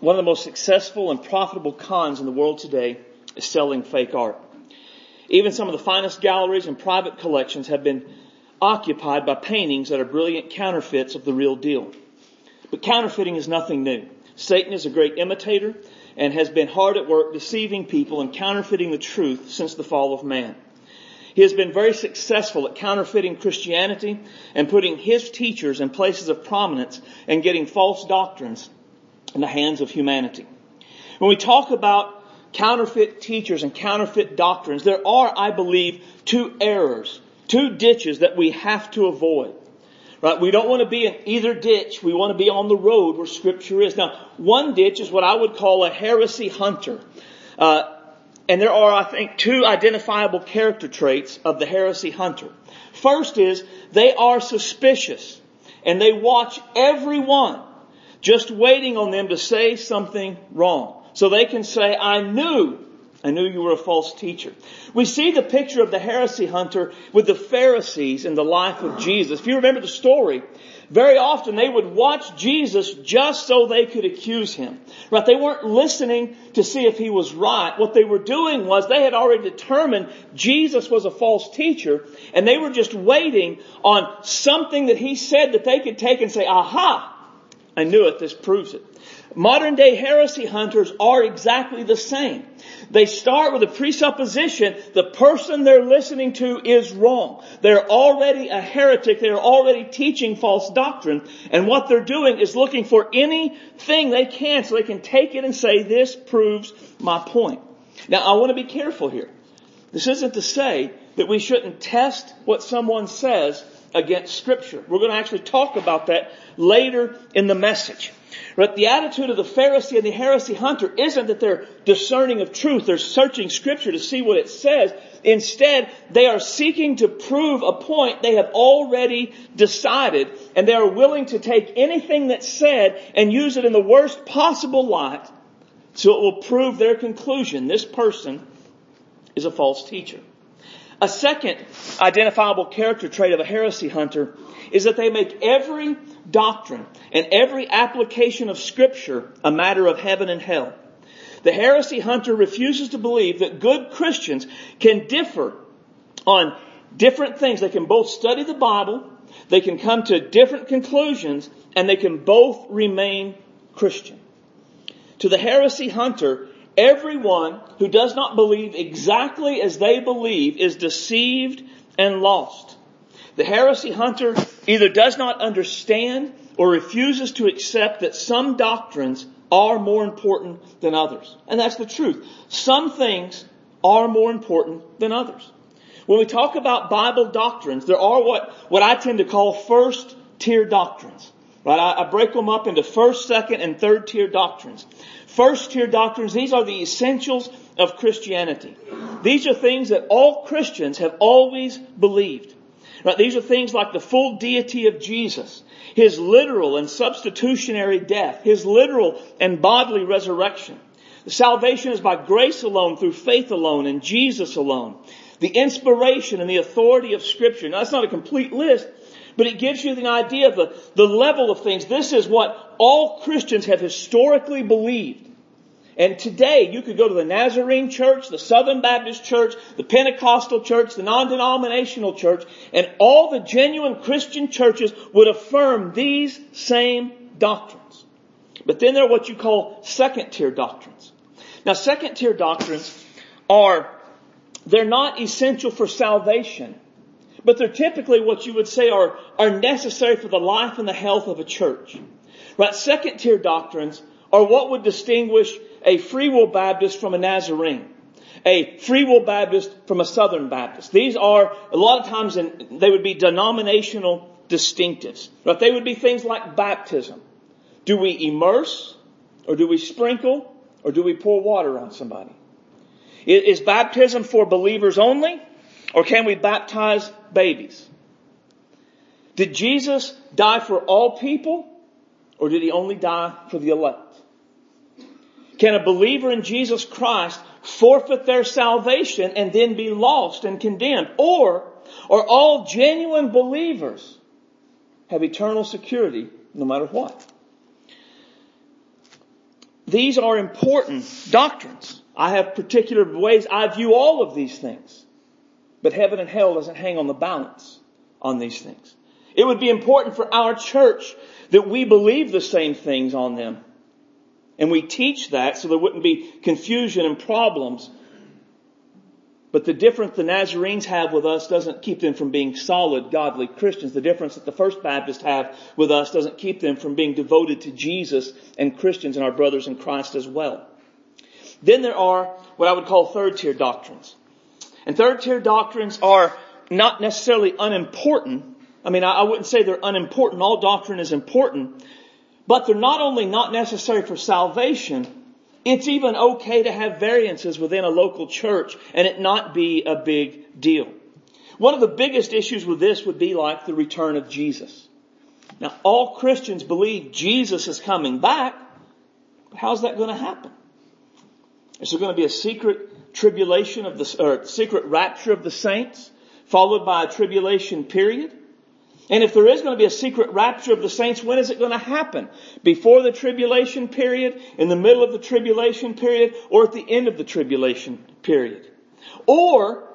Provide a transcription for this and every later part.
one of the most successful and profitable cons in the world today is selling fake art. Even some of the finest galleries and private collections have been occupied by paintings that are brilliant counterfeits of the real deal. But counterfeiting is nothing new. Satan is a great imitator and has been hard at work deceiving people and counterfeiting the truth since the fall of man. He has been very successful at counterfeiting Christianity and putting his teachers in places of prominence and getting false doctrines in the hands of humanity. When we talk about counterfeit teachers and counterfeit doctrines, there are, I believe, two errors, two ditches that we have to avoid. Right? We don't want to be in either ditch. We want to be on the road where scripture is. Now, one ditch is what I would call a heresy hunter. Uh, and there are, I think, two identifiable character traits of the heresy hunter. First is they are suspicious and they watch everyone just waiting on them to say something wrong. So they can say, I knew, I knew you were a false teacher. We see the picture of the heresy hunter with the Pharisees in the life of Jesus. If you remember the story, very often they would watch Jesus just so they could accuse him. Right? They weren't listening to see if he was right. What they were doing was they had already determined Jesus was a false teacher and they were just waiting on something that he said that they could take and say, aha, I knew it, this proves it. Modern day heresy hunters are exactly the same. They start with a presupposition the person they're listening to is wrong. They're already a heretic. They're already teaching false doctrine. And what they're doing is looking for anything they can so they can take it and say, this proves my point. Now I want to be careful here. This isn't to say that we shouldn't test what someone says against scripture. We're going to actually talk about that later in the message. But the attitude of the Pharisee and the heresy hunter isn't that they're discerning of truth. They're searching scripture to see what it says. Instead, they are seeking to prove a point they have already decided and they are willing to take anything that's said and use it in the worst possible light so it will prove their conclusion. This person is a false teacher. A second identifiable character trait of a heresy hunter is that they make every doctrine and every application of scripture a matter of heaven and hell. The heresy hunter refuses to believe that good Christians can differ on different things. They can both study the Bible, they can come to different conclusions, and they can both remain Christian. To the heresy hunter, everyone who does not believe exactly as they believe is deceived and lost. The heresy hunter either does not understand or refuses to accept that some doctrines are more important than others. And that's the truth. Some things are more important than others. When we talk about Bible doctrines, there are what, what I tend to call first tier doctrines. Right? I, I break them up into first, second, and third tier doctrines. First tier doctrines, these are the essentials of Christianity. These are things that all Christians have always believed. Right? These are things like the full deity of Jesus, His literal and substitutionary death, His literal and bodily resurrection. The salvation is by grace alone, through faith alone, in Jesus alone. The inspiration and the authority of Scripture. Now that's not a complete list, but it gives you the idea of the, the level of things. This is what all Christians have historically believed. And today you could go to the Nazarene church, the Southern Baptist church, the Pentecostal church, the non-denominational church, and all the genuine Christian churches would affirm these same doctrines. But then there are what you call second tier doctrines. Now second tier doctrines are, they're not essential for salvation, but they're typically what you would say are, are necessary for the life and the health of a church. Right? Second tier doctrines are what would distinguish a Free Will Baptist from a Nazarene, a Free Will Baptist from a Southern Baptist. These are, a lot of times, in, they would be denominational distinctives. But they would be things like baptism. Do we immerse, or do we sprinkle, or do we pour water on somebody? Is baptism for believers only, or can we baptize babies? Did Jesus die for all people, or did he only die for the elect? Can a believer in Jesus Christ forfeit their salvation and then be lost and condemned? Or are all genuine believers have eternal security no matter what? these are important doctrines. I have particular ways I view all of these things. But heaven and hell doesn't hang on the balance on these things. It would be important for our church that we believe the same things on them. And we teach that so there wouldn't be confusion and problems. But the difference the Nazarenes have with us doesn't keep them from being solid, godly Christians. The difference that the First Baptists have with us doesn't keep them from being devoted to Jesus and Christians and our brothers in Christ as well. Then there are what I would call third tier doctrines. And third tier doctrines are not necessarily unimportant. I mean, I wouldn't say they're unimportant. All doctrine is important. But they're not only not necessary for salvation, it's even okay to have variances within a local church and it not be a big deal. One of the biggest issues with this would be like the return of Jesus. Now, all Christians believe Jesus is coming back, but how's that going to happen? Is there going to be a secret tribulation of the, or secret rapture of the saints, followed by a tribulation period? And if there is going to be a secret rapture of the saints, when is it going to happen? Before the tribulation period, in the middle of the tribulation period, or at the end of the tribulation period? Or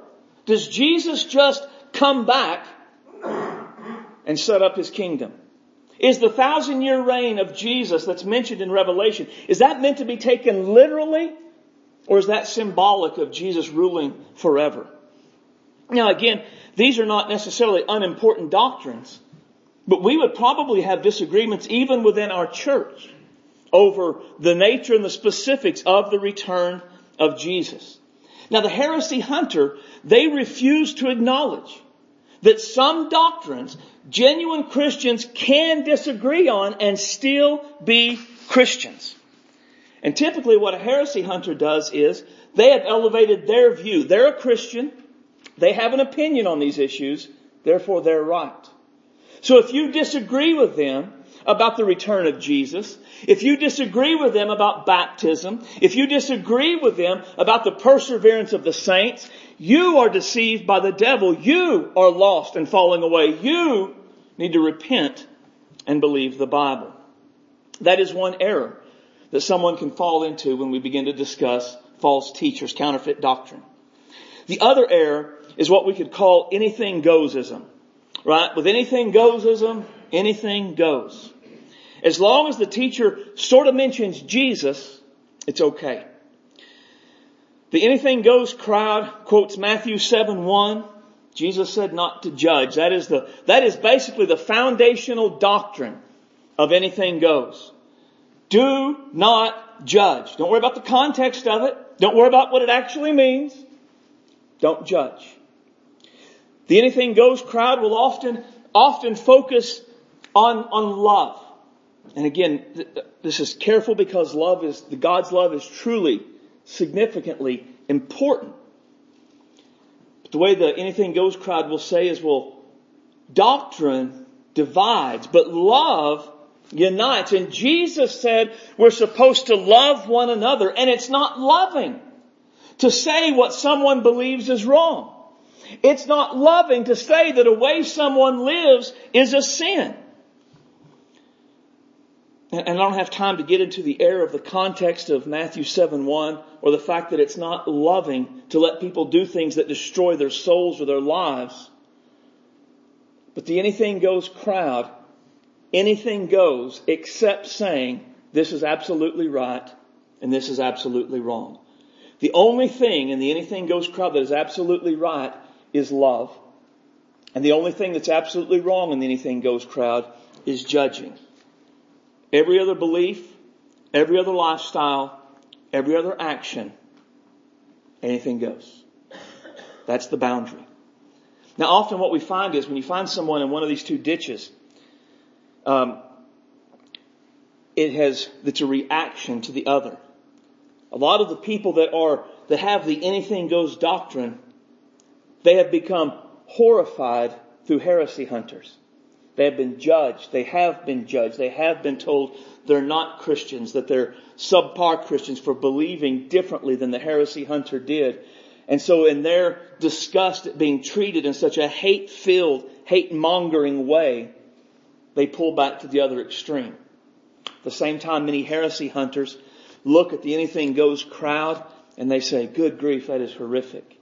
does Jesus just come back and set up his kingdom? Is the thousand year reign of Jesus that's mentioned in Revelation, is that meant to be taken literally? Or is that symbolic of Jesus ruling forever? Now again, these are not necessarily unimportant doctrines, but we would probably have disagreements even within our church over the nature and the specifics of the return of Jesus. Now the heresy hunter, they refuse to acknowledge that some doctrines genuine Christians can disagree on and still be Christians. And typically what a heresy hunter does is they have elevated their view. They're a Christian. They have an opinion on these issues, therefore they're right. So if you disagree with them about the return of Jesus, if you disagree with them about baptism, if you disagree with them about the perseverance of the saints, you are deceived by the devil. You are lost and falling away. You need to repent and believe the Bible. That is one error that someone can fall into when we begin to discuss false teachers, counterfeit doctrine. The other error is what we could call anything goesism. Right? With anything goesism, anything goes. As long as the teacher sort of mentions Jesus, it's okay. The anything goes crowd quotes Matthew 7 1. Jesus said not to judge. That is the, that is basically the foundational doctrine of anything goes. Do not judge. Don't worry about the context of it. Don't worry about what it actually means. Don't judge. The anything goes crowd will often, often focus on, on love. And again, th- this is careful because love is, the God's love is truly, significantly important. But the way the anything goes crowd will say is, well, doctrine divides, but love unites. And Jesus said we're supposed to love one another, and it's not loving to say what someone believes is wrong. It's not loving to say that a way someone lives is a sin. And I don't have time to get into the error of the context of Matthew 7 1 or the fact that it's not loving to let people do things that destroy their souls or their lives. But the anything goes crowd, anything goes except saying this is absolutely right and this is absolutely wrong. The only thing in the anything goes crowd that is absolutely right is love. And the only thing that's absolutely wrong in the anything goes crowd is judging. Every other belief, every other lifestyle, every other action, anything goes. That's the boundary. Now often what we find is when you find someone in one of these two ditches, um, it has, it's a reaction to the other. A lot of the people that are, that have the anything goes doctrine they have become horrified through heresy hunters. They have been judged. They have been judged. They have been told they're not Christians, that they're subpar Christians for believing differently than the heresy hunter did. And so in their disgust at being treated in such a hate-filled, hate-mongering way, they pull back to the other extreme. At the same time, many heresy hunters look at the anything goes crowd and they say, good grief, that is horrific.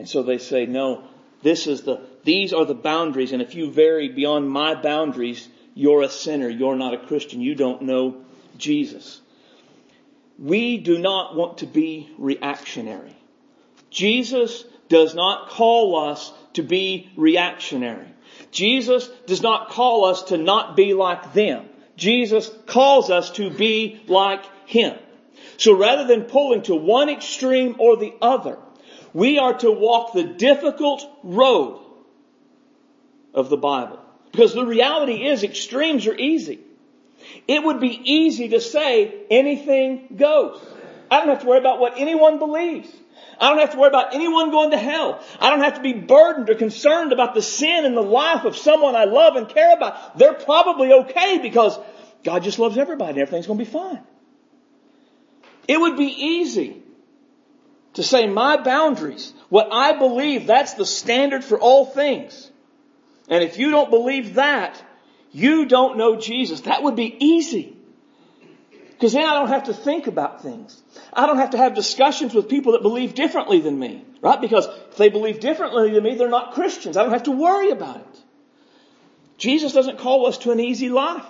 And so they say, no, this is the, these are the boundaries and if you vary beyond my boundaries, you're a sinner. You're not a Christian. You don't know Jesus. We do not want to be reactionary. Jesus does not call us to be reactionary. Jesus does not call us to not be like them. Jesus calls us to be like Him. So rather than pulling to one extreme or the other, we are to walk the difficult road of the Bible. Because the reality is extremes are easy. It would be easy to say anything goes. I don't have to worry about what anyone believes. I don't have to worry about anyone going to hell. I don't have to be burdened or concerned about the sin in the life of someone I love and care about. They're probably okay because God just loves everybody and everything's going to be fine. It would be easy to say my boundaries, what I believe, that's the standard for all things. And if you don't believe that, you don't know Jesus. That would be easy. Because then I don't have to think about things. I don't have to have discussions with people that believe differently than me, right? Because if they believe differently than me, they're not Christians. I don't have to worry about it. Jesus doesn't call us to an easy life.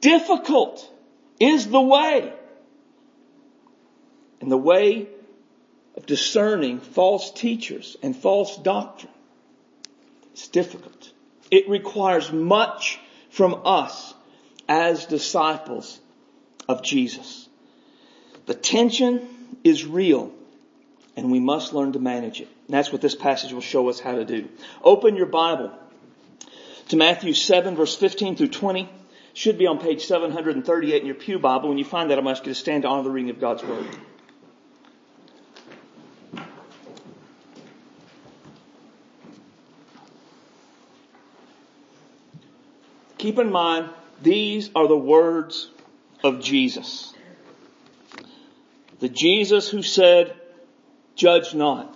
Difficult is the way. And the way of discerning false teachers and false doctrine it's difficult. It requires much from us as disciples of Jesus. The tension is real and we must learn to manage it. And that's what this passage will show us how to do. Open your Bible to Matthew 7 verse 15 through 20. Should be on page 738 in your Pew Bible. When you find that, I'm asking you to stand to honor the reading of God's Word. Keep in mind, these are the words of Jesus. The Jesus who said, judge not.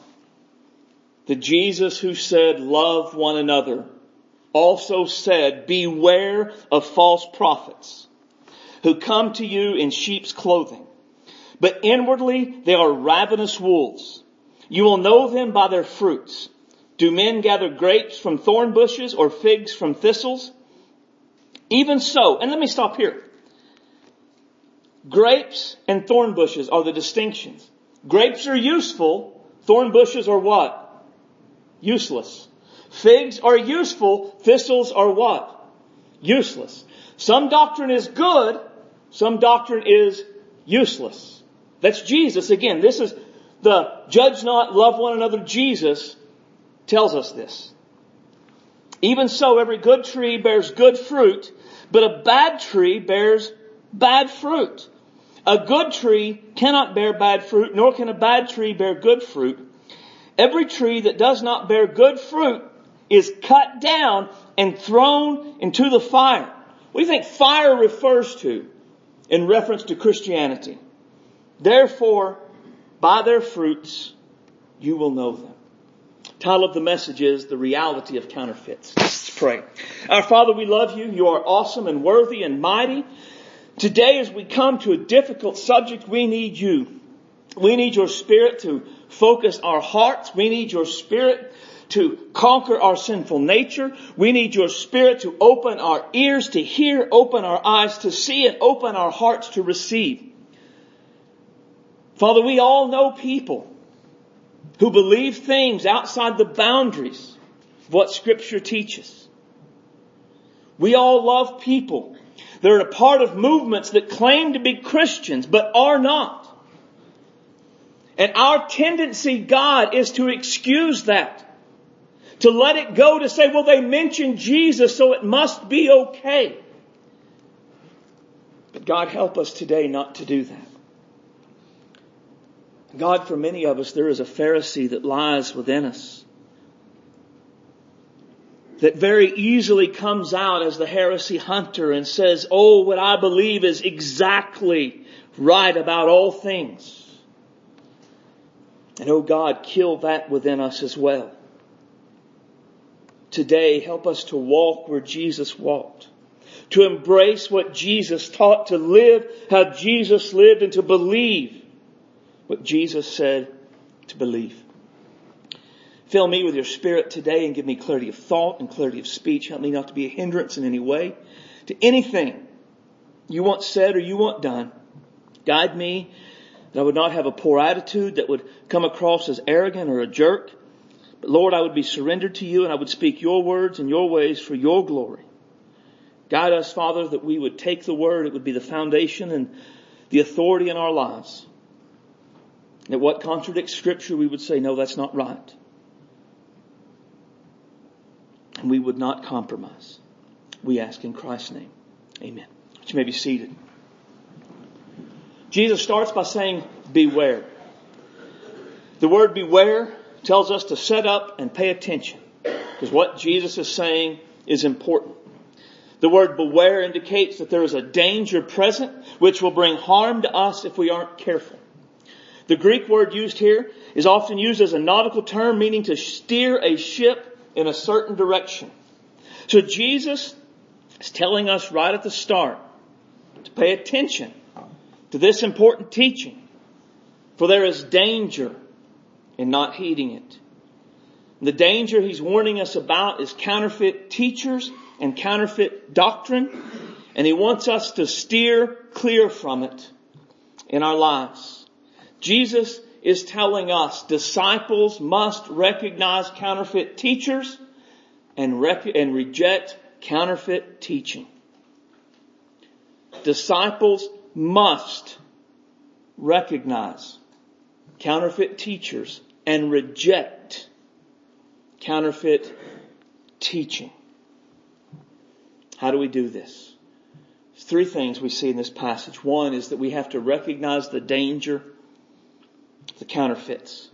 The Jesus who said, love one another also said, beware of false prophets who come to you in sheep's clothing, but inwardly they are ravenous wolves. You will know them by their fruits. Do men gather grapes from thorn bushes or figs from thistles? Even so, and let me stop here. Grapes and thorn bushes are the distinctions. Grapes are useful. Thorn bushes are what? Useless. Figs are useful. Thistles are what? Useless. Some doctrine is good. Some doctrine is useless. That's Jesus. Again, this is the judge not, love one another Jesus tells us this. Even so, every good tree bears good fruit, but a bad tree bears bad fruit. A good tree cannot bear bad fruit, nor can a bad tree bear good fruit. Every tree that does not bear good fruit is cut down and thrown into the fire. What do you think fire refers to in reference to Christianity? Therefore, by their fruits, you will know them. Title of the message is The Reality of Counterfeits. Let's pray. Our Father, we love you. You are awesome and worthy and mighty. Today as we come to a difficult subject, we need you. We need your spirit to focus our hearts. We need your spirit to conquer our sinful nature. We need your spirit to open our ears to hear, open our eyes to see, and open our hearts to receive. Father, we all know people who believe things outside the boundaries of what scripture teaches. We all love people. They're a part of movements that claim to be Christians, but are not. And our tendency, God, is to excuse that. To let it go to say, well, they mentioned Jesus, so it must be okay. But God help us today not to do that. God, for many of us, there is a Pharisee that lies within us. That very easily comes out as the heresy hunter and says, oh, what I believe is exactly right about all things. And oh God, kill that within us as well. Today, help us to walk where Jesus walked. to embrace what Jesus taught, to live how Jesus lived, and to believe what Jesus said to believe. Fill me with your spirit today and give me clarity of thought and clarity of speech. Help me not to be a hindrance in any way to anything you want said or you want done. Guide me that I would not have a poor attitude that would come across as arrogant or a jerk. But Lord, I would be surrendered to you and I would speak your words and your ways for your glory. Guide us, Father, that we would take the word. It would be the foundation and the authority in our lives. That what contradicts scripture, we would say, no, that's not right. And we would not compromise. We ask in Christ's name. Amen. But You may be seated. Jesus starts by saying, beware. The word beware tells us to set up and pay attention because what Jesus is saying is important. The word beware indicates that there is a danger present which will bring harm to us if we aren't careful. The Greek word used here is often used as a nautical term meaning to steer a ship in a certain direction. So Jesus is telling us right at the start to pay attention to this important teaching, for there is danger in not heeding it. The danger he's warning us about is counterfeit teachers and counterfeit doctrine, and he wants us to steer clear from it in our lives. Jesus is telling us disciples must recognize counterfeit teachers and, rec- and reject counterfeit teaching. Disciples must recognize counterfeit teachers and reject counterfeit teaching. How do we do this? Three things we see in this passage. One is that we have to recognize the danger the counterfeits.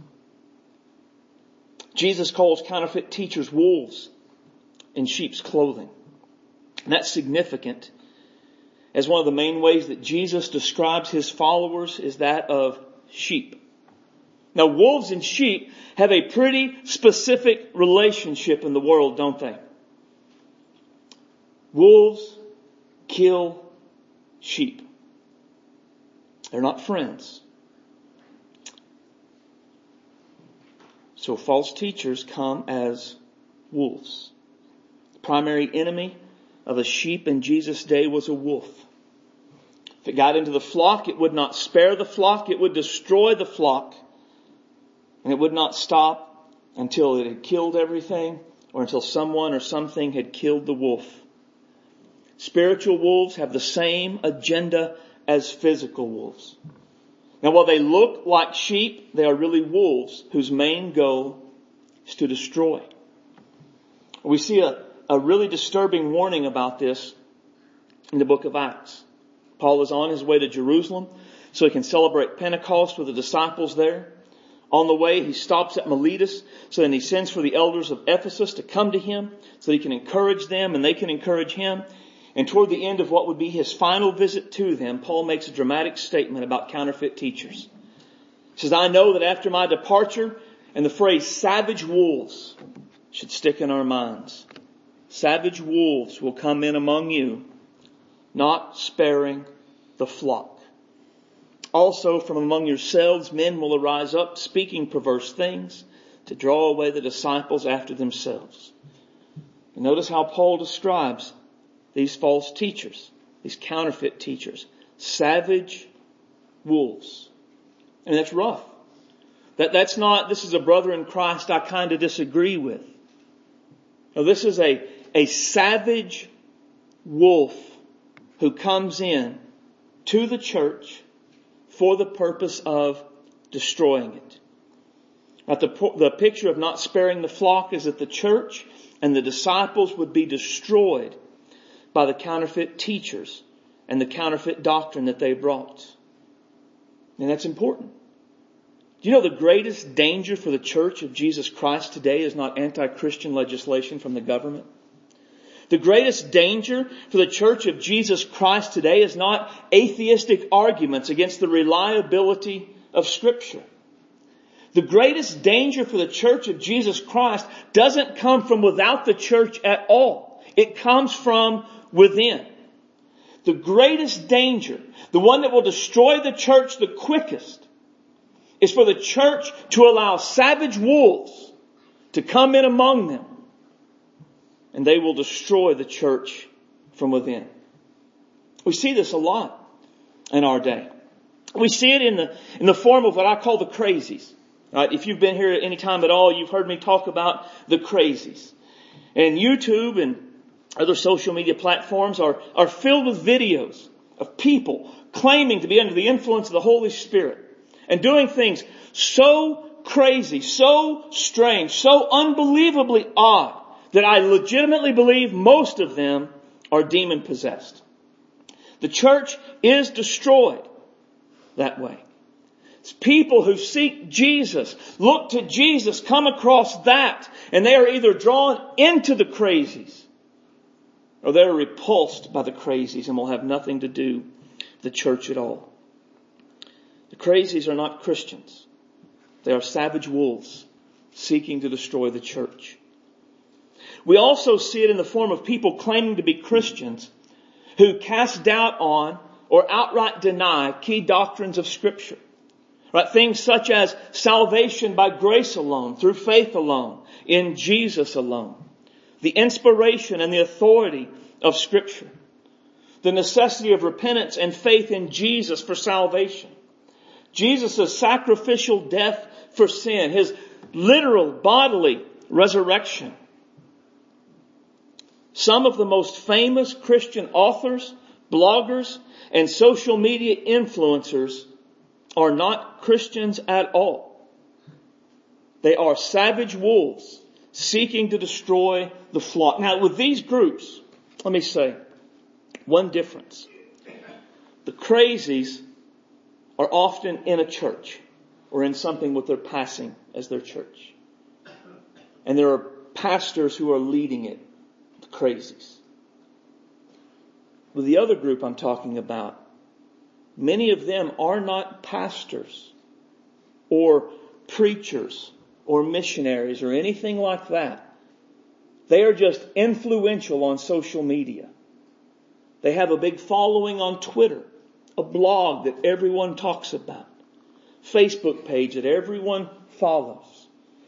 Jesus calls counterfeit teachers wolves in sheep's clothing. And that's significant as one of the main ways that Jesus describes his followers is that of sheep. Now wolves and sheep have a pretty specific relationship in the world, don't they? Wolves kill sheep. They're not friends. So false teachers come as wolves. The primary enemy of a sheep in Jesus' day was a wolf. If it got into the flock, it would not spare the flock, it would destroy the flock. And it would not stop until it had killed everything or until someone or something had killed the wolf. Spiritual wolves have the same agenda as physical wolves. Now while they look like sheep, they are really wolves whose main goal is to destroy. We see a a really disturbing warning about this in the book of Acts. Paul is on his way to Jerusalem so he can celebrate Pentecost with the disciples there. On the way, he stops at Miletus, so then he sends for the elders of Ephesus to come to him so he can encourage them and they can encourage him. And toward the end of what would be his final visit to them, Paul makes a dramatic statement about counterfeit teachers. He says, I know that after my departure, and the phrase savage wolves should stick in our minds savage wolves will come in among you, not sparing the flock. Also from among yourselves men will arise up speaking perverse things to draw away the disciples after themselves. And notice how Paul describes these false teachers, these counterfeit teachers, savage wolves. And that's rough. That, that's not, this is a brother in Christ I kind of disagree with. No, this is a, a savage wolf who comes in to the church for the purpose of destroying it. Now the, the picture of not sparing the flock is that the church and the disciples would be destroyed by the counterfeit teachers and the counterfeit doctrine that they brought. And that's important. Do you know the greatest danger for the church of Jesus Christ today is not anti-Christian legislation from the government? The greatest danger for the church of Jesus Christ today is not atheistic arguments against the reliability of scripture. The greatest danger for the church of Jesus Christ doesn't come from without the church at all. It comes from within. the greatest danger, the one that will destroy the church the quickest, is for the church to allow savage wolves to come in among them and they will destroy the church from within. We see this a lot in our day. We see it in the, in the form of what I call the crazies. Right? If you've been here at any time at all, you've heard me talk about the crazies. And YouTube and other social media platforms are, are filled with videos of people claiming to be under the influence of the Holy Spirit and doing things so crazy, so strange, so unbelievably odd that I legitimately believe most of them are demon possessed. The church is destroyed that way. It's people who seek Jesus, look to Jesus, come across that, and they are either drawn into the crazies or they're repulsed by the crazies and will have nothing to do with the church at all. The crazies are not Christians. They are savage wolves seeking to destroy the church. We also see it in the form of people claiming to be Christians who cast doubt on or outright deny key doctrines of scripture. Right? Things such as salvation by grace alone, through faith alone, in Jesus alone. The inspiration and the authority of scripture. The necessity of repentance and faith in Jesus for salvation. Jesus' sacrificial death for sin, His literal bodily resurrection. Some of the most famous Christian authors, bloggers, and social media influencers are not Christians at all. They are savage wolves seeking to destroy the flock. Now with these groups, let me say one difference. The crazies are often in a church or in something what they're passing as their church. And there are pastors who are leading it the crazies. With the other group I'm talking about, many of them are not pastors or preachers or missionaries or anything like that. They are just influential on social media. They have a big following on Twitter, a blog that everyone talks about, Facebook page that everyone follows.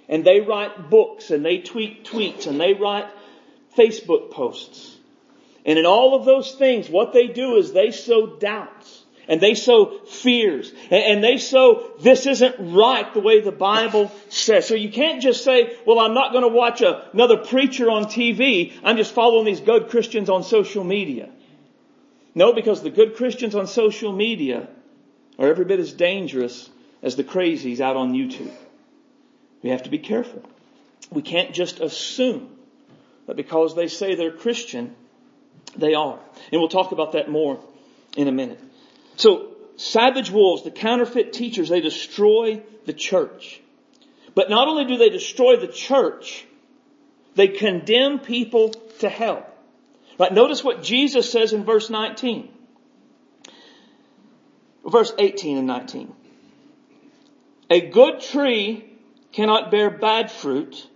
And they write books and they tweet tweets and they write Facebook posts. And in all of those things, what they do is they sow doubts and they sow fears and, they sow this isn't right the way the Bible says. So you can't just say, well, I'm not going to watch another preacher on TV. I'm just following these good Christians on social media. No, because the good Christians on social media are every bit as dangerous as the crazies out on YouTube. We have to be careful. We can't just assume that because they say they're Christian, they are. And we'll talk about that more in a minute. So, savage wolves, the counterfeit teachers, they destroy the church. But not only do they destroy the church, they condemn people to hell. Right? Notice what Jesus says in verse 19. Verse 18 and 19. A good tree cannot bear bad fruit,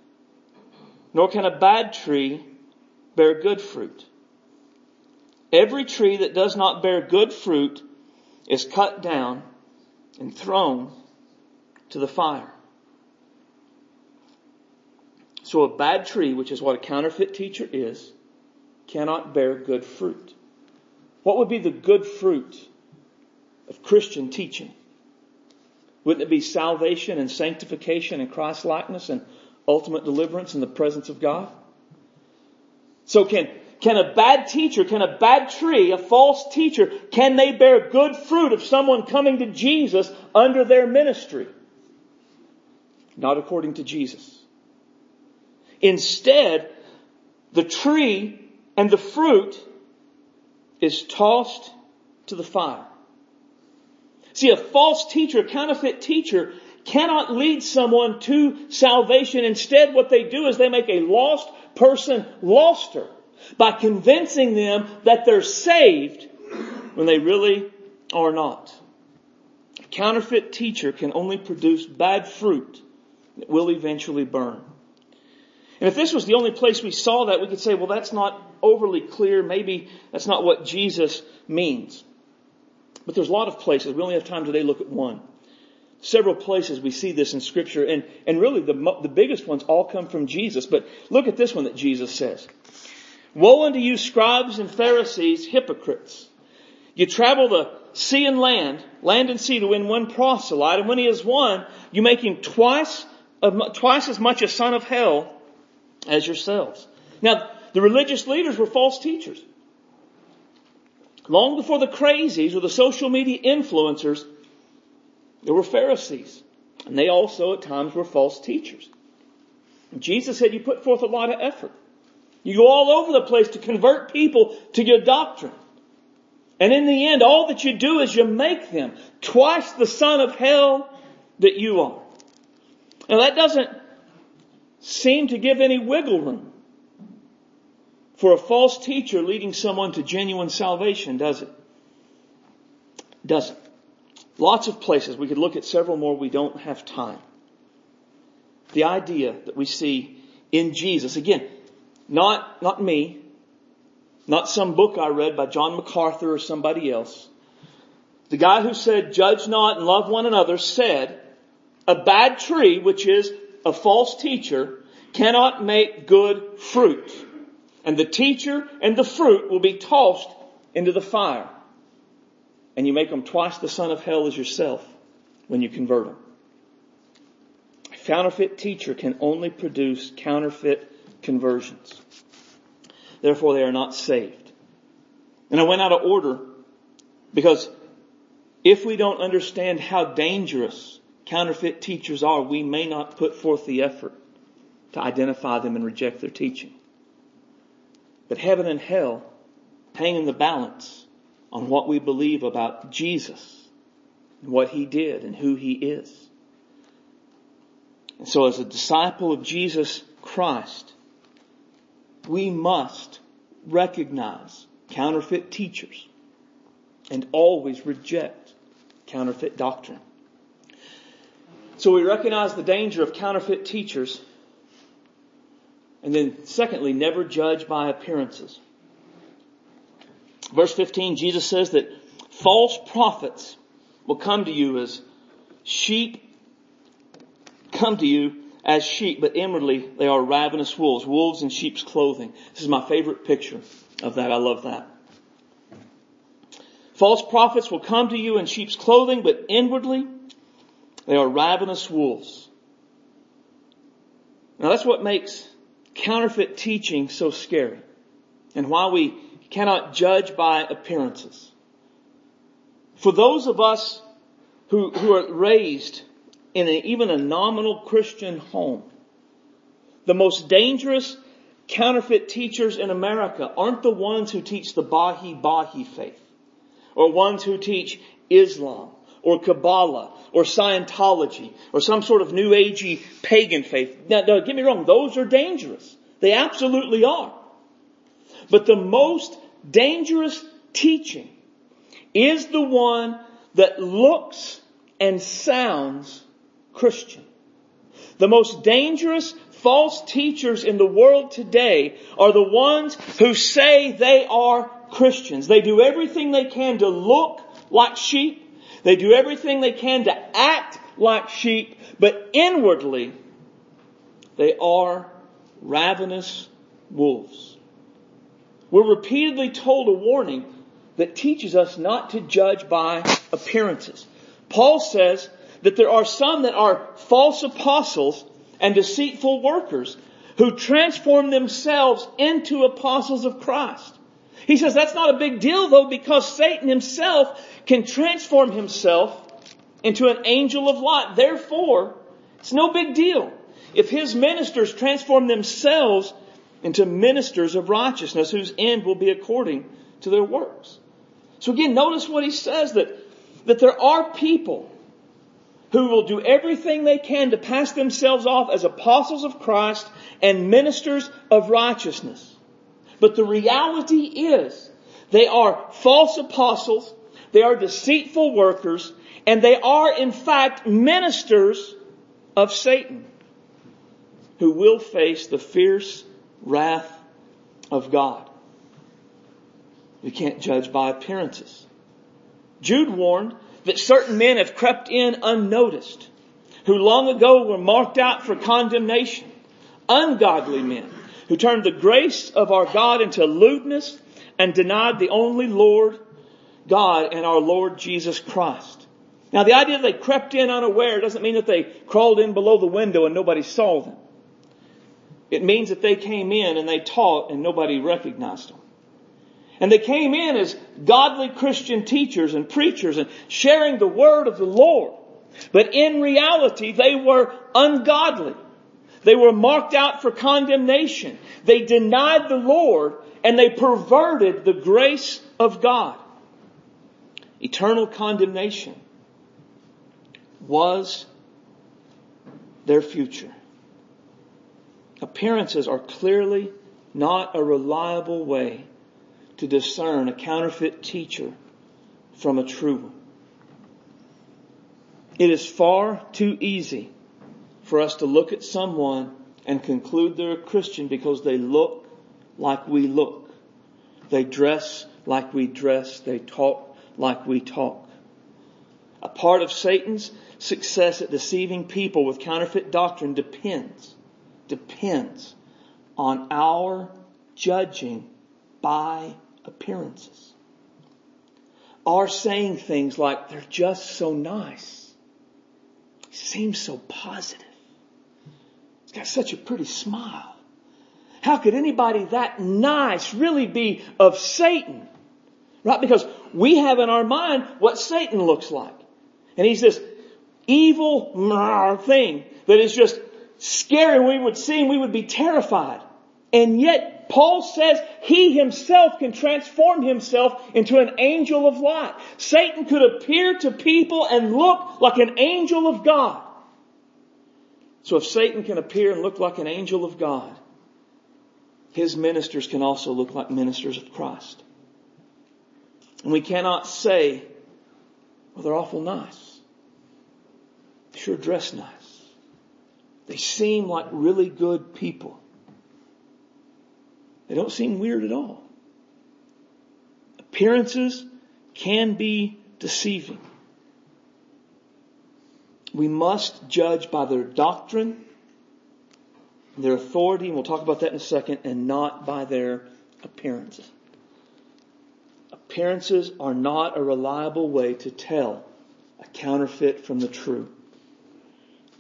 nor can a bad tree bear good fruit. Every tree that does not bear good fruit is cut down and thrown to the fire. So a bad tree, which is what a counterfeit teacher is, cannot bear good fruit. What would be the good fruit of Christian teaching? Wouldn't it be salvation and sanctification and Christ likeness and ultimate deliverance in the presence of God? So can, can a bad teacher, can a bad tree, a false teacher, can they bear good fruit of someone coming to Jesus under their ministry? Not according to Jesus. Instead, the tree and the fruit is tossed to the fire. See, a false teacher, a counterfeit teacher, cannot lead someone to salvation. Instead, what they do is they make a lost person loster by convincing them that they're saved when they really are not. A counterfeit teacher can only produce bad fruit that will eventually burn. And if this was the only place we saw that, we could say, well, that's not overly clear. Maybe that's not what Jesus means. But there's a lot of places. We only have time today to look at one. Several places we see this in scripture and, and really the, the biggest ones all come from Jesus. But look at this one that Jesus says. Woe unto you scribes and Pharisees, hypocrites. You travel the sea and land, land and sea to win one proselyte, and when he is won, you make him twice, uh, twice as much a son of hell as yourselves. Now, the religious leaders were false teachers. Long before the crazies or the social media influencers, there were Pharisees. And they also at times were false teachers. Jesus said you put forth a lot of effort. You go all over the place to convert people to your doctrine. And in the end, all that you do is you make them twice the son of hell that you are. Now that doesn't seem to give any wiggle room for a false teacher leading someone to genuine salvation, does it? Doesn't. Lots of places. We could look at several more. We don't have time. The idea that we see in Jesus, again, not, not me, not some book I read by John MacArthur or somebody else. The guy who said, judge not and love one another said, a bad tree, which is a false teacher, cannot make good fruit. And the teacher and the fruit will be tossed into the fire. And you make them twice the son of hell as yourself when you convert them. A counterfeit teacher can only produce counterfeit conversions. Therefore they are not saved. And I went out of order because if we don't understand how dangerous counterfeit teachers are, we may not put forth the effort to identify them and reject their teaching. But heaven and hell hang in the balance on what we believe about Jesus and what he did and who he is. And so as a disciple of Jesus Christ, we must recognize counterfeit teachers and always reject counterfeit doctrine. So we recognize the danger of counterfeit teachers. And then secondly, never judge by appearances. Verse 15, Jesus says that false prophets will come to you as sheep come to you as sheep, but inwardly they are ravenous wolves, wolves in sheep's clothing. This is my favorite picture of that. I love that. False prophets will come to you in sheep's clothing, but inwardly they are ravenous wolves. Now that's what makes counterfeit teaching so scary and why we cannot judge by appearances. For those of us who, who are raised in even a nominal Christian home, the most dangerous counterfeit teachers in America aren't the ones who teach the Baha'i Baha'i faith or ones who teach Islam or Kabbalah or Scientology or some sort of new agey pagan faith. Now, get me wrong, those are dangerous. They absolutely are. But the most dangerous teaching is the one that looks and sounds Christian. The most dangerous false teachers in the world today are the ones who say they are Christians. They do everything they can to look like sheep they do everything they can to act like sheep, but inwardly they are ravenous wolves. We're repeatedly told a warning that teaches us not to judge by appearances. Paul says that there are some that are false apostles and deceitful workers who transform themselves into apostles of Christ. He says that's not a big deal though because Satan himself can transform himself into an angel of light. Therefore, it's no big deal if his ministers transform themselves into ministers of righteousness whose end will be according to their works. So again, notice what he says that, that there are people who will do everything they can to pass themselves off as apostles of Christ and ministers of righteousness. But the reality is they are false apostles they are deceitful workers and they are in fact ministers of Satan. who will face the fierce wrath of God. We can't judge by appearances. Jude warned that certain men have crept in unnoticed, who long ago were marked out for condemnation. Ungodly men who turned the grace of our God into lewdness and denied the only Lord God and our Lord Jesus Christ. Now the idea that they crept in unaware doesn't mean that they crawled in below the window and nobody saw them. It means that they came in and they taught and nobody recognized them. And they came in as godly Christian teachers and preachers and sharing the word of the Lord. But in reality, they were ungodly. They were marked out for condemnation. They denied the Lord and they perverted the grace of God. Eternal condemnation was their future. Appearances are clearly not a reliable way to discern a counterfeit teacher from a true one. It is far too easy for us to look at someone and conclude they're a Christian because they look like we look. They dress like we dress. They talk like we talk. A part of Satan's success at deceiving people with counterfeit doctrine depends depends on our judging by appearances. are saying things like, they're just so nice. Seems so positive. He's got such a pretty smile. How could anybody that nice really be of Satan? Right? Because we have in our mind what Satan looks like. And he's this evil thing that is just scary. We would see him, we would be terrified. And yet, Paul says he himself can transform himself into an angel of light. Satan could appear to people and look like an angel of God. So if Satan can appear and look like an angel of God, his ministers can also look like ministers of Christ. And we cannot say, well, they're awful nice. Sure dress nice. They seem like really good people. They don't seem weird at all. Appearances can be deceiving. We must judge by their doctrine, their authority, and we'll talk about that in a second, and not by their appearances. Appearances are not a reliable way to tell a counterfeit from the true.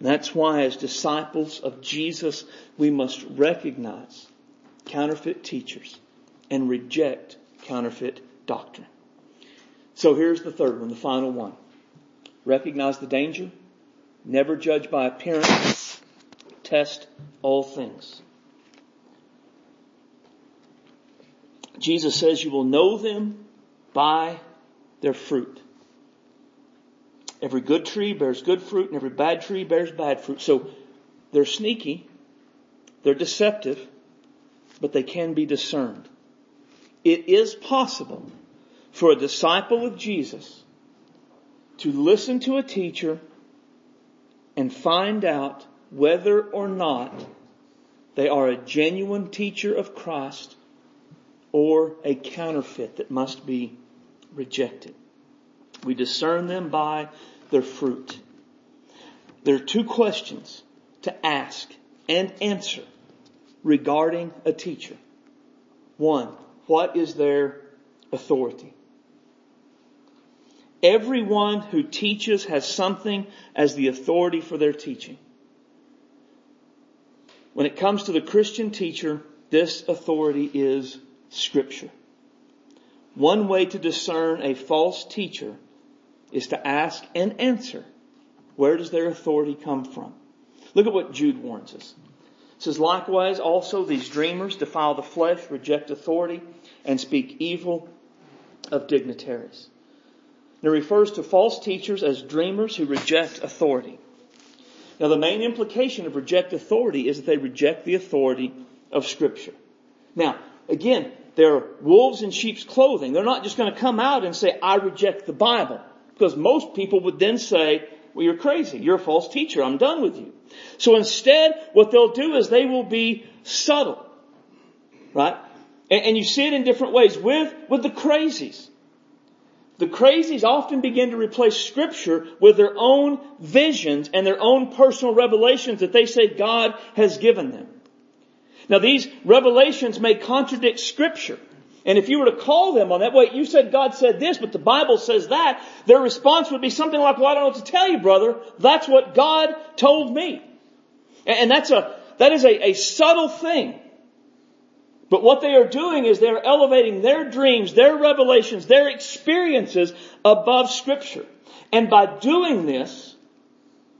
That's why as disciples of Jesus, we must recognize counterfeit teachers and reject counterfeit doctrine. So here's the third one, the final one. Recognize the danger. Never judge by appearance. Test all things. Jesus says you will know them by their fruit. Every good tree bears good fruit and every bad tree bears bad fruit. So they're sneaky, they're deceptive, but they can be discerned. It is possible for a disciple of Jesus to listen to a teacher and find out whether or not they are a genuine teacher of Christ or a counterfeit that must be rejected. We discern them by their fruit. There are two questions to ask and answer regarding a teacher. One, what is their authority? Everyone who teaches has something as the authority for their teaching. When it comes to the Christian teacher, this authority is scripture. One way to discern a false teacher is to ask and answer. Where does their authority come from? Look at what Jude warns us. It says, likewise also these dreamers defile the flesh, reject authority, and speak evil of dignitaries. And it refers to false teachers as dreamers who reject authority. Now the main implication of reject authority is that they reject the authority of scripture. Now, again, they're wolves in sheep's clothing. They're not just going to come out and say, I reject the Bible. Because most people would then say, well, you're crazy. You're a false teacher. I'm done with you. So instead, what they'll do is they will be subtle. Right? And, and you see it in different ways with, with the crazies. The crazies often begin to replace scripture with their own visions and their own personal revelations that they say God has given them. Now these revelations may contradict scripture. And if you were to call them on that, wait, you said God said this, but the Bible says that, their response would be something like, well, I don't know what to tell you, brother. That's what God told me. And that's a, that is a, a subtle thing. But what they are doing is they're elevating their dreams, their revelations, their experiences above scripture. And by doing this,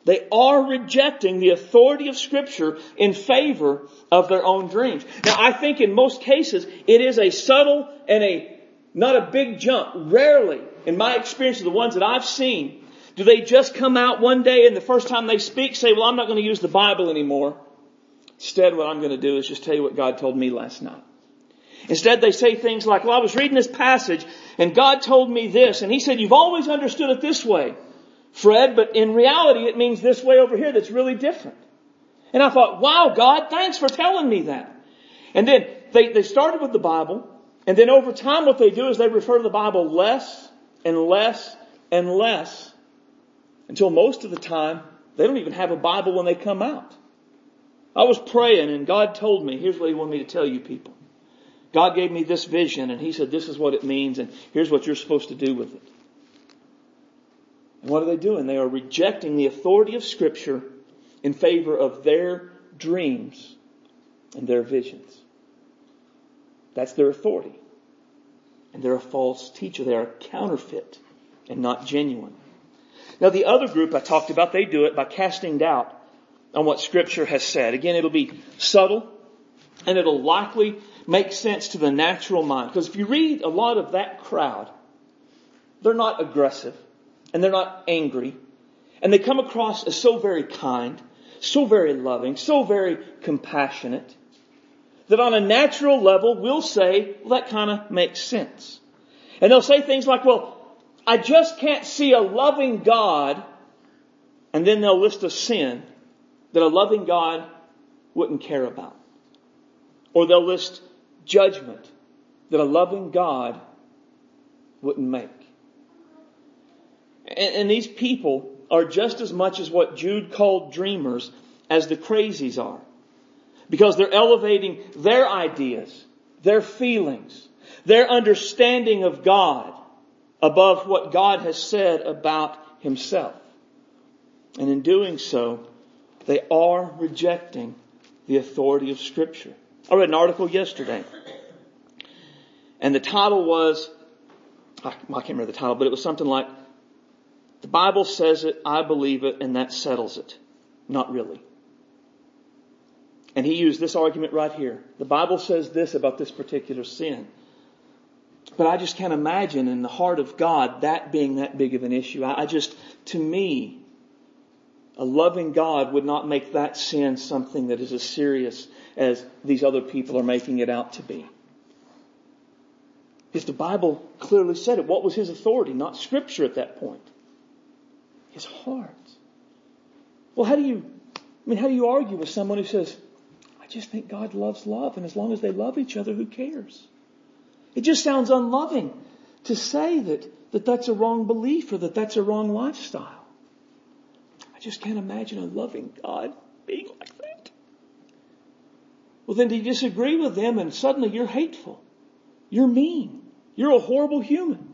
they are rejecting the authority of scripture in favor of their own dreams. Now I think in most cases it is a subtle and a, not a big jump. Rarely, in my experience of the ones that I've seen, do they just come out one day and the first time they speak say, well I'm not going to use the Bible anymore. Instead what I'm going to do is just tell you what God told me last night. Instead they say things like, well I was reading this passage and God told me this and He said, you've always understood it this way. Fred, but in reality it means this way over here that's really different. And I thought, wow, God, thanks for telling me that. And then they, they started with the Bible, and then over time what they do is they refer to the Bible less and less and less until most of the time they don't even have a Bible when they come out. I was praying and God told me, here's what He wanted me to tell you people. God gave me this vision and He said this is what it means and here's what you're supposed to do with it. What are they doing? They are rejecting the authority of scripture in favor of their dreams and their visions. That's their authority. And they're a false teacher. They are counterfeit and not genuine. Now the other group I talked about, they do it by casting doubt on what scripture has said. Again, it'll be subtle and it'll likely make sense to the natural mind. Because if you read a lot of that crowd, they're not aggressive and they're not angry and they come across as so very kind so very loving, so very compassionate, that on a natural level we'll say, well, that kind of makes sense. And they'll say things like, well, I just can't see a loving God, and then they'll list a sin that a loving God wouldn't care about. Or they'll list judgment that a loving God wouldn't make. And, and these people are just as much as what Jude called dreamers as the crazies are. Because they're elevating their ideas, their feelings, their understanding of God above what God has said about himself. And in doing so, they are rejecting the authority of scripture. I read an article yesterday and the title was, I can't remember the title, but it was something like the Bible says it, I believe it, and that settles it. Not really. And he used this argument right here. The Bible says this about this particular sin. But I just can't imagine in the heart of God that being that big of an issue. I, just, to me, a loving God would not make that sin something that is as serious as these other people are making it out to be. Because the Bible clearly said it. What was his authority? Not scripture at that point his heart. Well, how do you, I mean, how do you argue with someone who says, I just think God loves love, and as long as they love each other, who cares? It just sounds unloving to say that, that that's a wrong belief or that that's a wrong lifestyle. I just can't imagine a loving God being like that. Well, then do you disagree with them and suddenly you're hateful? You're mean. You're a horrible human.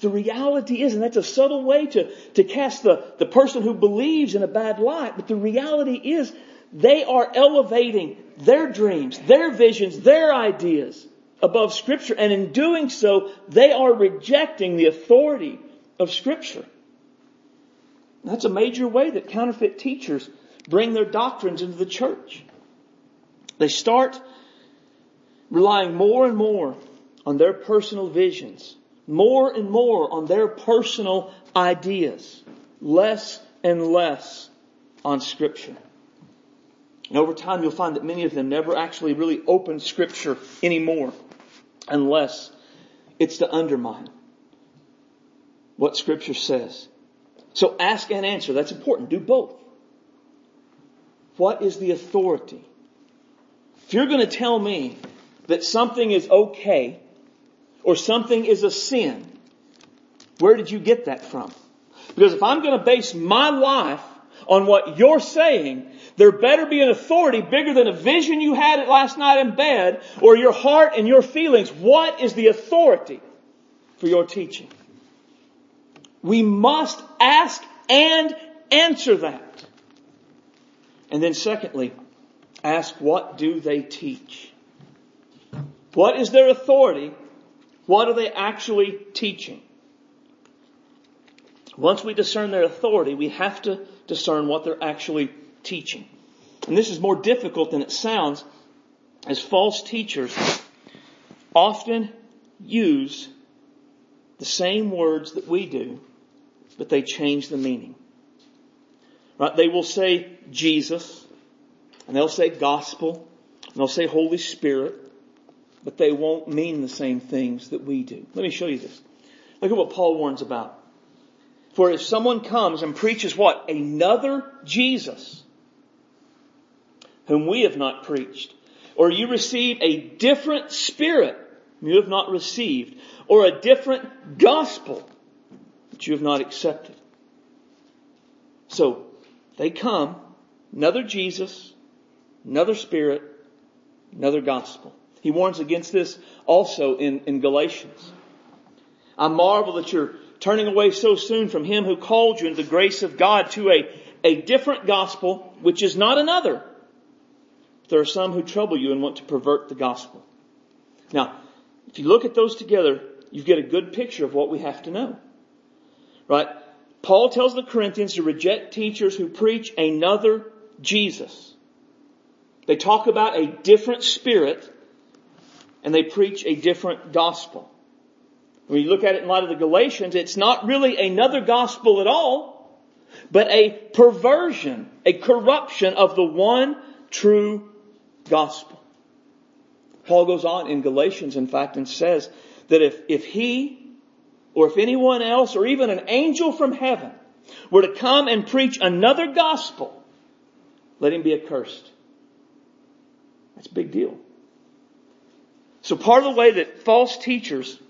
The reality is, and that's a subtle way to, to cast the, the person who believes in a bad light, but the reality is they are elevating their dreams, their visions, their ideas above scripture. And in doing so, they are rejecting the authority of scripture. That's a major way that counterfeit teachers bring their doctrines into the church. They start relying more and more on their personal visions more and more on their personal ideas, less and less on scripture. And over time you'll find that many of them never actually really open scripture anymore unless it's to undermine what scripture says. So ask and answer. That's important. Do both. What is the authority? If you're going to tell me that something is okay or something is a sin, where did you get that from? Because if I'm going to base my life on what you're saying, there better be an authority bigger than a vision you had last night in bed or your heart and your feelings. What is the authority for your teaching? We must ask and answer that. And then secondly, ask what do they teach? What is their authority? What are they actually teaching? Once we discern their authority, we have to discern what they're actually teaching. And this is more difficult than it sounds as false teachers often use the same words that we do, but they change the meaning. Right? They will say Jesus, and they'll say gospel, and they'll say Holy Spirit, but they won't mean the same things that we do. Let me show you this. Look at what Paul warns about. For if someone comes and preaches what? Another Jesus, whom we have not preached, or you receive a different spirit you have not received, or a different gospel that you have not accepted. So, they come, another Jesus, another spirit, another gospel. He warns against this also in, in Galatians. I marvel that you're turning away so soon from him who called you into the grace of God to a, a different gospel, which is not another. There are some who trouble you and want to pervert the gospel. Now, if you look at those together, you get a good picture of what we have to know. Right? Paul tells the Corinthians to reject teachers who preach another Jesus. They talk about a different spirit and they preach a different gospel. When you look at it in light of the Galatians, it's not really another gospel at all, but a perversion, a corruption of the one true gospel. Paul goes on in Galatians, in fact, and says that if, if he or if anyone else or even an angel from heaven were to come and preach another gospel, let him be accursed. That's a big deal. So part of the way that false teachers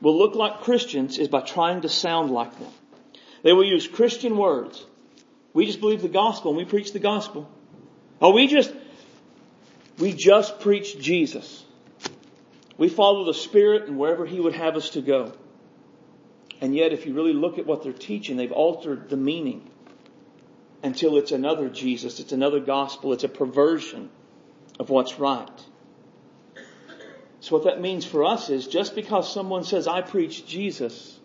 will look like Christians is by trying to sound like them. They will use Christian words. We just believe the gospel and we preach the gospel. Oh, we just, we just preach Jesus. We follow the Spirit and wherever He would have us to go. And yet, if you really look at what they're teaching, they've altered the meaning until it's another Jesus, it's another gospel, it's a perversion of what's right. So what that means for us is just because someone says, I preach Jesus,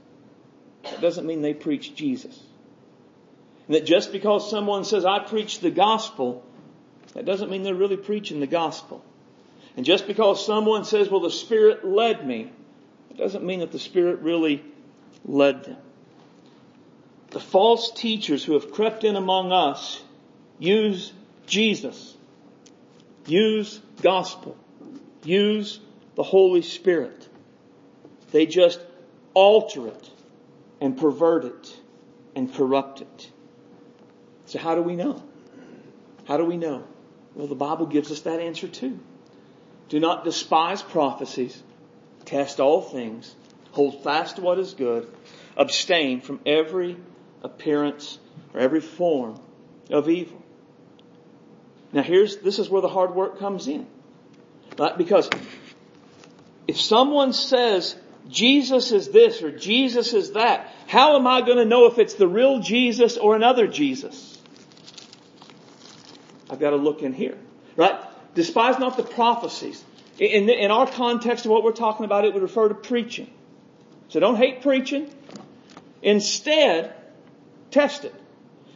that doesn't mean they preach Jesus. And that just because someone says, I preach the gospel, that doesn't mean they're really preaching the gospel. And just because someone says, well, the Spirit led me, it doesn't mean that the Spirit really led them. The false teachers who have crept in among us use Jesus, use gospel, use the Holy Spirit. They just alter it and pervert it and corrupt it. So how do we know? How do we know? Well, the Bible gives us that answer too. Do not despise prophecies. Test all things. Hold fast to what is good. Abstain from every appearance or every form of evil. Now here's, this is where the hard work comes in. Right? Because if someone says Jesus is this or Jesus is that, how am I going to know if it's the real Jesus or another Jesus? I've got to look in here, right? Despise not the prophecies. In, in our context of what we're talking about, it would refer to preaching. So don't hate preaching. Instead, test it.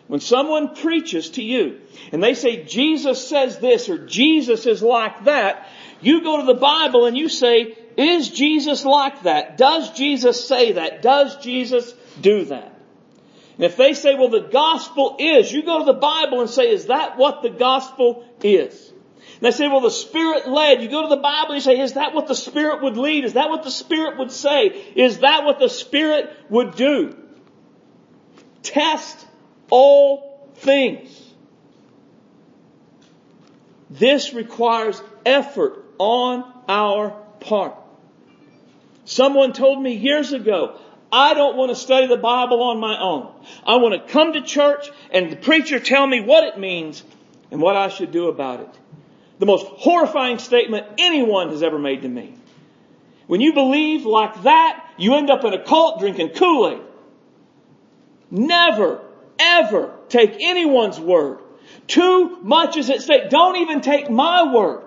When someone preaches to you and they say Jesus says this or Jesus is like that, you go to the Bible and you say, is Jesus like that? Does Jesus say that? Does Jesus do that? And if they say, well, the gospel is, you go to the Bible and say, is that what the gospel is? And they say, well, the Spirit led. You go to the Bible and you say, is that what the Spirit would lead? Is that what the Spirit would say? Is that what the Spirit would do? test all things. This requires effort on our part. Someone told me years ago, I don't want to study the Bible on my own. I want to come to church and the preacher tell me what it means and what I should do about it. The most horrifying statement anyone has ever made to me. When you believe like that, you end up in a cult drinking Kool-Aid. Never, ever take anyone's word. Too much is at stake. Don't even take my word.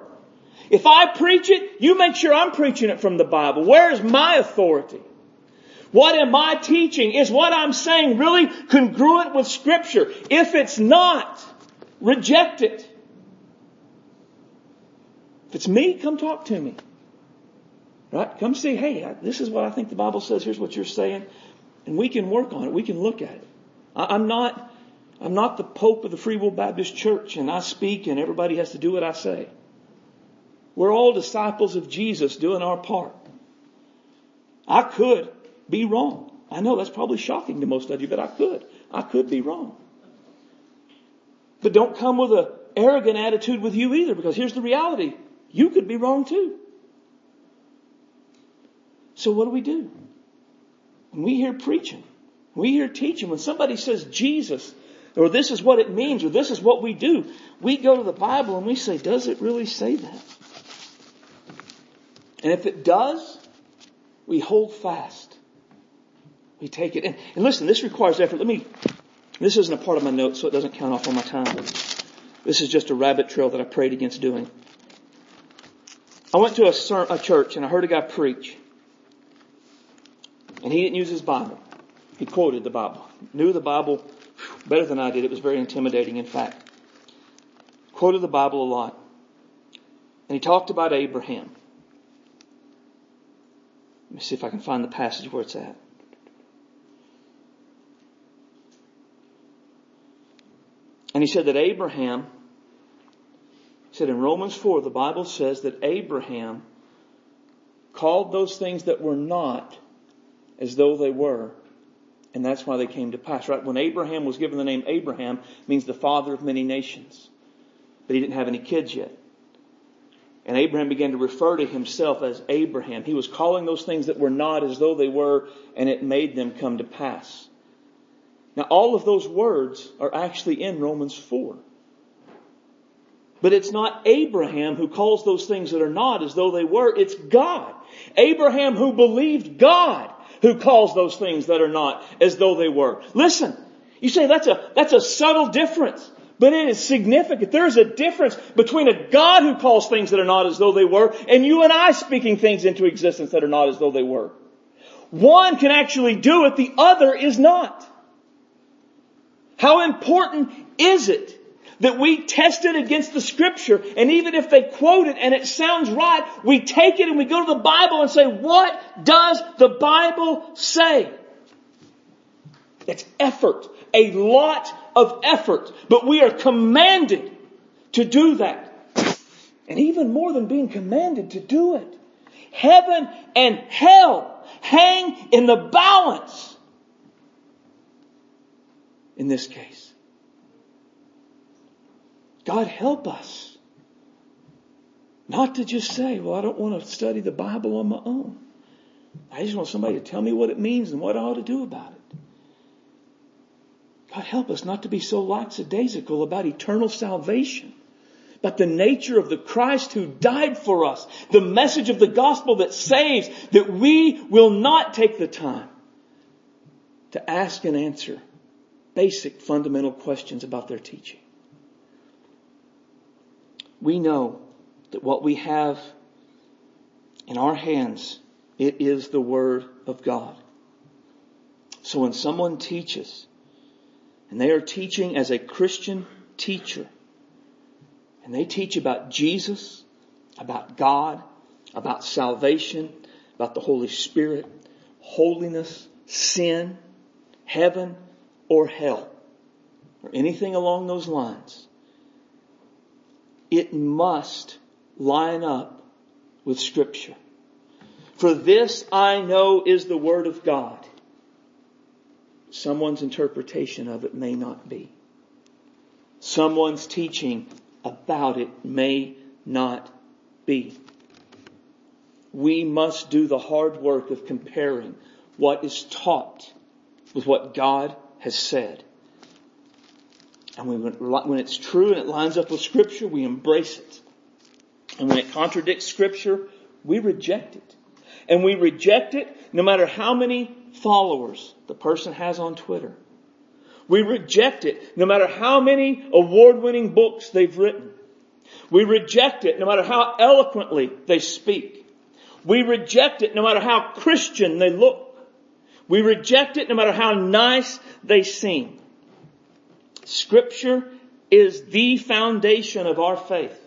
If I preach it, you make sure I'm preaching it from the Bible. Where is my authority? What am I teaching? Is what I'm saying really congruent with scripture? If it's not, reject it. If it's me, come talk to me. Right? Come see, hey, this is what I think the Bible says. Here's what you're saying. And we can work on it. We can look at it. I'm not, I'm not the Pope of the Free Will Baptist Church and I speak and everybody has to do what I say. We're all disciples of Jesus doing our part. I could be wrong. I know that's probably shocking to most of you, but I could. I could be wrong. But don't come with an arrogant attitude with you either, because here's the reality. You could be wrong too. So what do we do? When we hear preaching, we hear teaching, when somebody says Jesus, or this is what it means, or this is what we do, we go to the Bible and we say, does it really say that? And if it does, we hold fast. We take it in. And listen, this requires effort. Let me, this isn't a part of my notes, so it doesn't count off on my time. This is just a rabbit trail that I prayed against doing. I went to a, a church and I heard a guy preach. And he didn't use his Bible. He quoted the Bible. Knew the Bible better than I did. It was very intimidating, in fact. Quoted the Bible a lot. And he talked about Abraham. Let me see if I can find the passage where it's at. And he said that Abraham, said in Romans 4, the Bible says that Abraham called those things that were not as though they were. And that's why they came to pass, right? When Abraham was given the name Abraham, means the father of many nations. But he didn't have any kids yet. And Abraham began to refer to himself as Abraham. He was calling those things that were not as though they were, and it made them come to pass. Now, all of those words are actually in Romans 4. But it's not Abraham who calls those things that are not as though they were. It's God. Abraham who believed God who calls those things that are not as though they were. Listen, you say that's a, that's a subtle difference. But it is significant. There is a difference between a God who calls things that are not as though they were and you and I speaking things into existence that are not as though they were. One can actually do it, the other is not. How important is it that we test it against the scripture and even if they quote it and it sounds right, we take it and we go to the Bible and say, what does the Bible say? It's effort. A lot of effort. But we are commanded to do that. And even more than being commanded to do it, heaven and hell hang in the balance in this case. God help us not to just say, well, I don't want to study the Bible on my own. I just want somebody to tell me what it means and what I ought to do about it. God help us not to be so lackadaisical about eternal salvation, but the nature of the Christ who died for us, the message of the gospel that saves, that we will not take the time to ask and answer basic fundamental questions about their teaching. We know that what we have in our hands, it is the Word of God. So when someone teaches and they are teaching as a Christian teacher. And they teach about Jesus, about God, about salvation, about the Holy Spirit, holiness, sin, heaven, or hell, or anything along those lines. It must line up with scripture. For this I know is the word of God someone's interpretation of it may not be. Someone's teaching about it may not be. We must do the hard work of comparing what is taught with what God has said. And when it's true and it lines up with scripture, we embrace it. And when it contradicts scripture, we reject it. And we reject it no matter how many followers the person has on Twitter. We reject it no matter how many award-winning books they've written. We reject it no matter how eloquently they speak. We reject it no matter how Christian they look. We reject it no matter how nice they seem. Scripture is the foundation of our faith.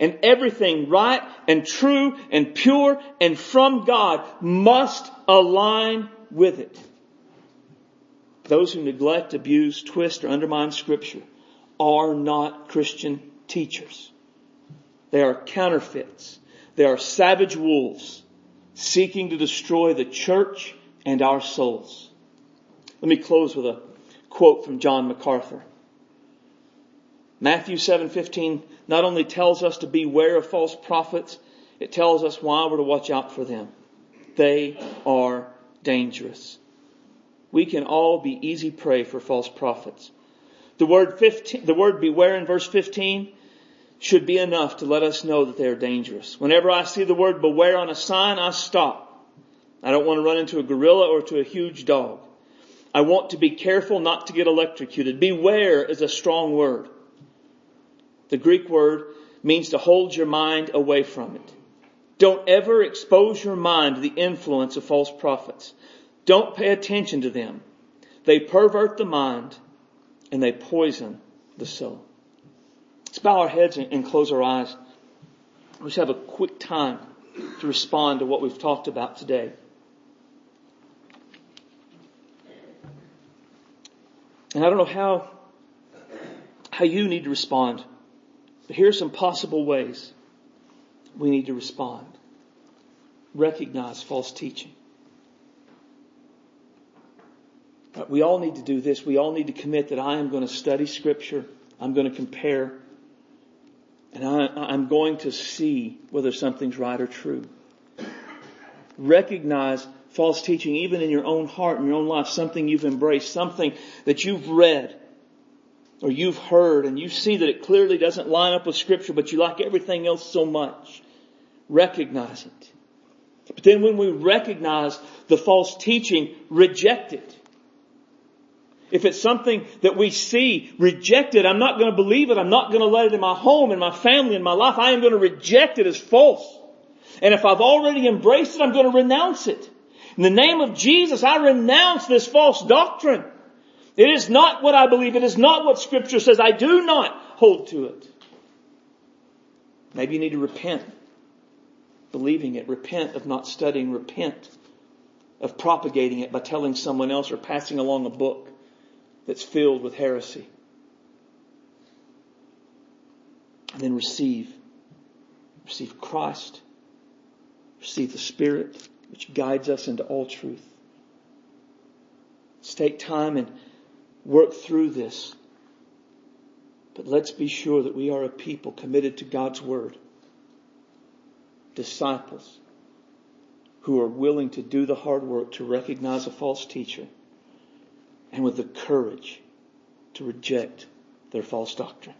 And everything right and true and pure and from God must align with it. Those who neglect, abuse, twist, or undermine scripture are not Christian teachers. They are counterfeits. They are savage wolves seeking to destroy the church and our souls. Let me close with a quote from John MacArthur. Matthew 7:15 not only tells us to beware of false prophets, it tells us why we're to watch out for them. They are dangerous. We can all be easy prey for false prophets. The word 15, the word beware in verse 15 should be enough to let us know that they are dangerous. Whenever I see the word beware on a sign, I stop. I don't want to run into a gorilla or to a huge dog. I want to be careful not to get electrocuted. Beware is a strong word. The Greek word means to hold your mind away from it. Don't ever expose your mind to the influence of false prophets. Don't pay attention to them. They pervert the mind and they poison the soul. Let's bow our heads and close our eyes. Let's have a quick time to respond to what we've talked about today. And I don't know how, how you need to respond, but here are some possible ways we need to respond. Recognize false teaching. Uh, we all need to do this. We all need to commit that I am going to study scripture. I'm going to compare. And I, am going to see whether something's right or true. Recognize false teaching even in your own heart, in your own life, something you've embraced, something that you've read or you've heard and you see that it clearly doesn't line up with scripture, but you like everything else so much. Recognize it. But then when we recognize the false teaching, reject it. If it's something that we see rejected, I'm not going to believe it. I'm not going to let it in my home, in my family, in my life. I am going to reject it as false. And if I've already embraced it, I'm going to renounce it. In the name of Jesus, I renounce this false doctrine. It is not what I believe. It is not what scripture says. I do not hold to it. Maybe you need to repent believing it. Repent of not studying. Repent of propagating it by telling someone else or passing along a book that's filled with heresy. And then receive. Receive Christ. Receive the Spirit which guides us into all truth. Let's take time and work through this. But let's be sure that we are a people committed to God's Word. Disciples who are willing to do the hard work to recognize a false teacher and with the courage to reject their false doctrine.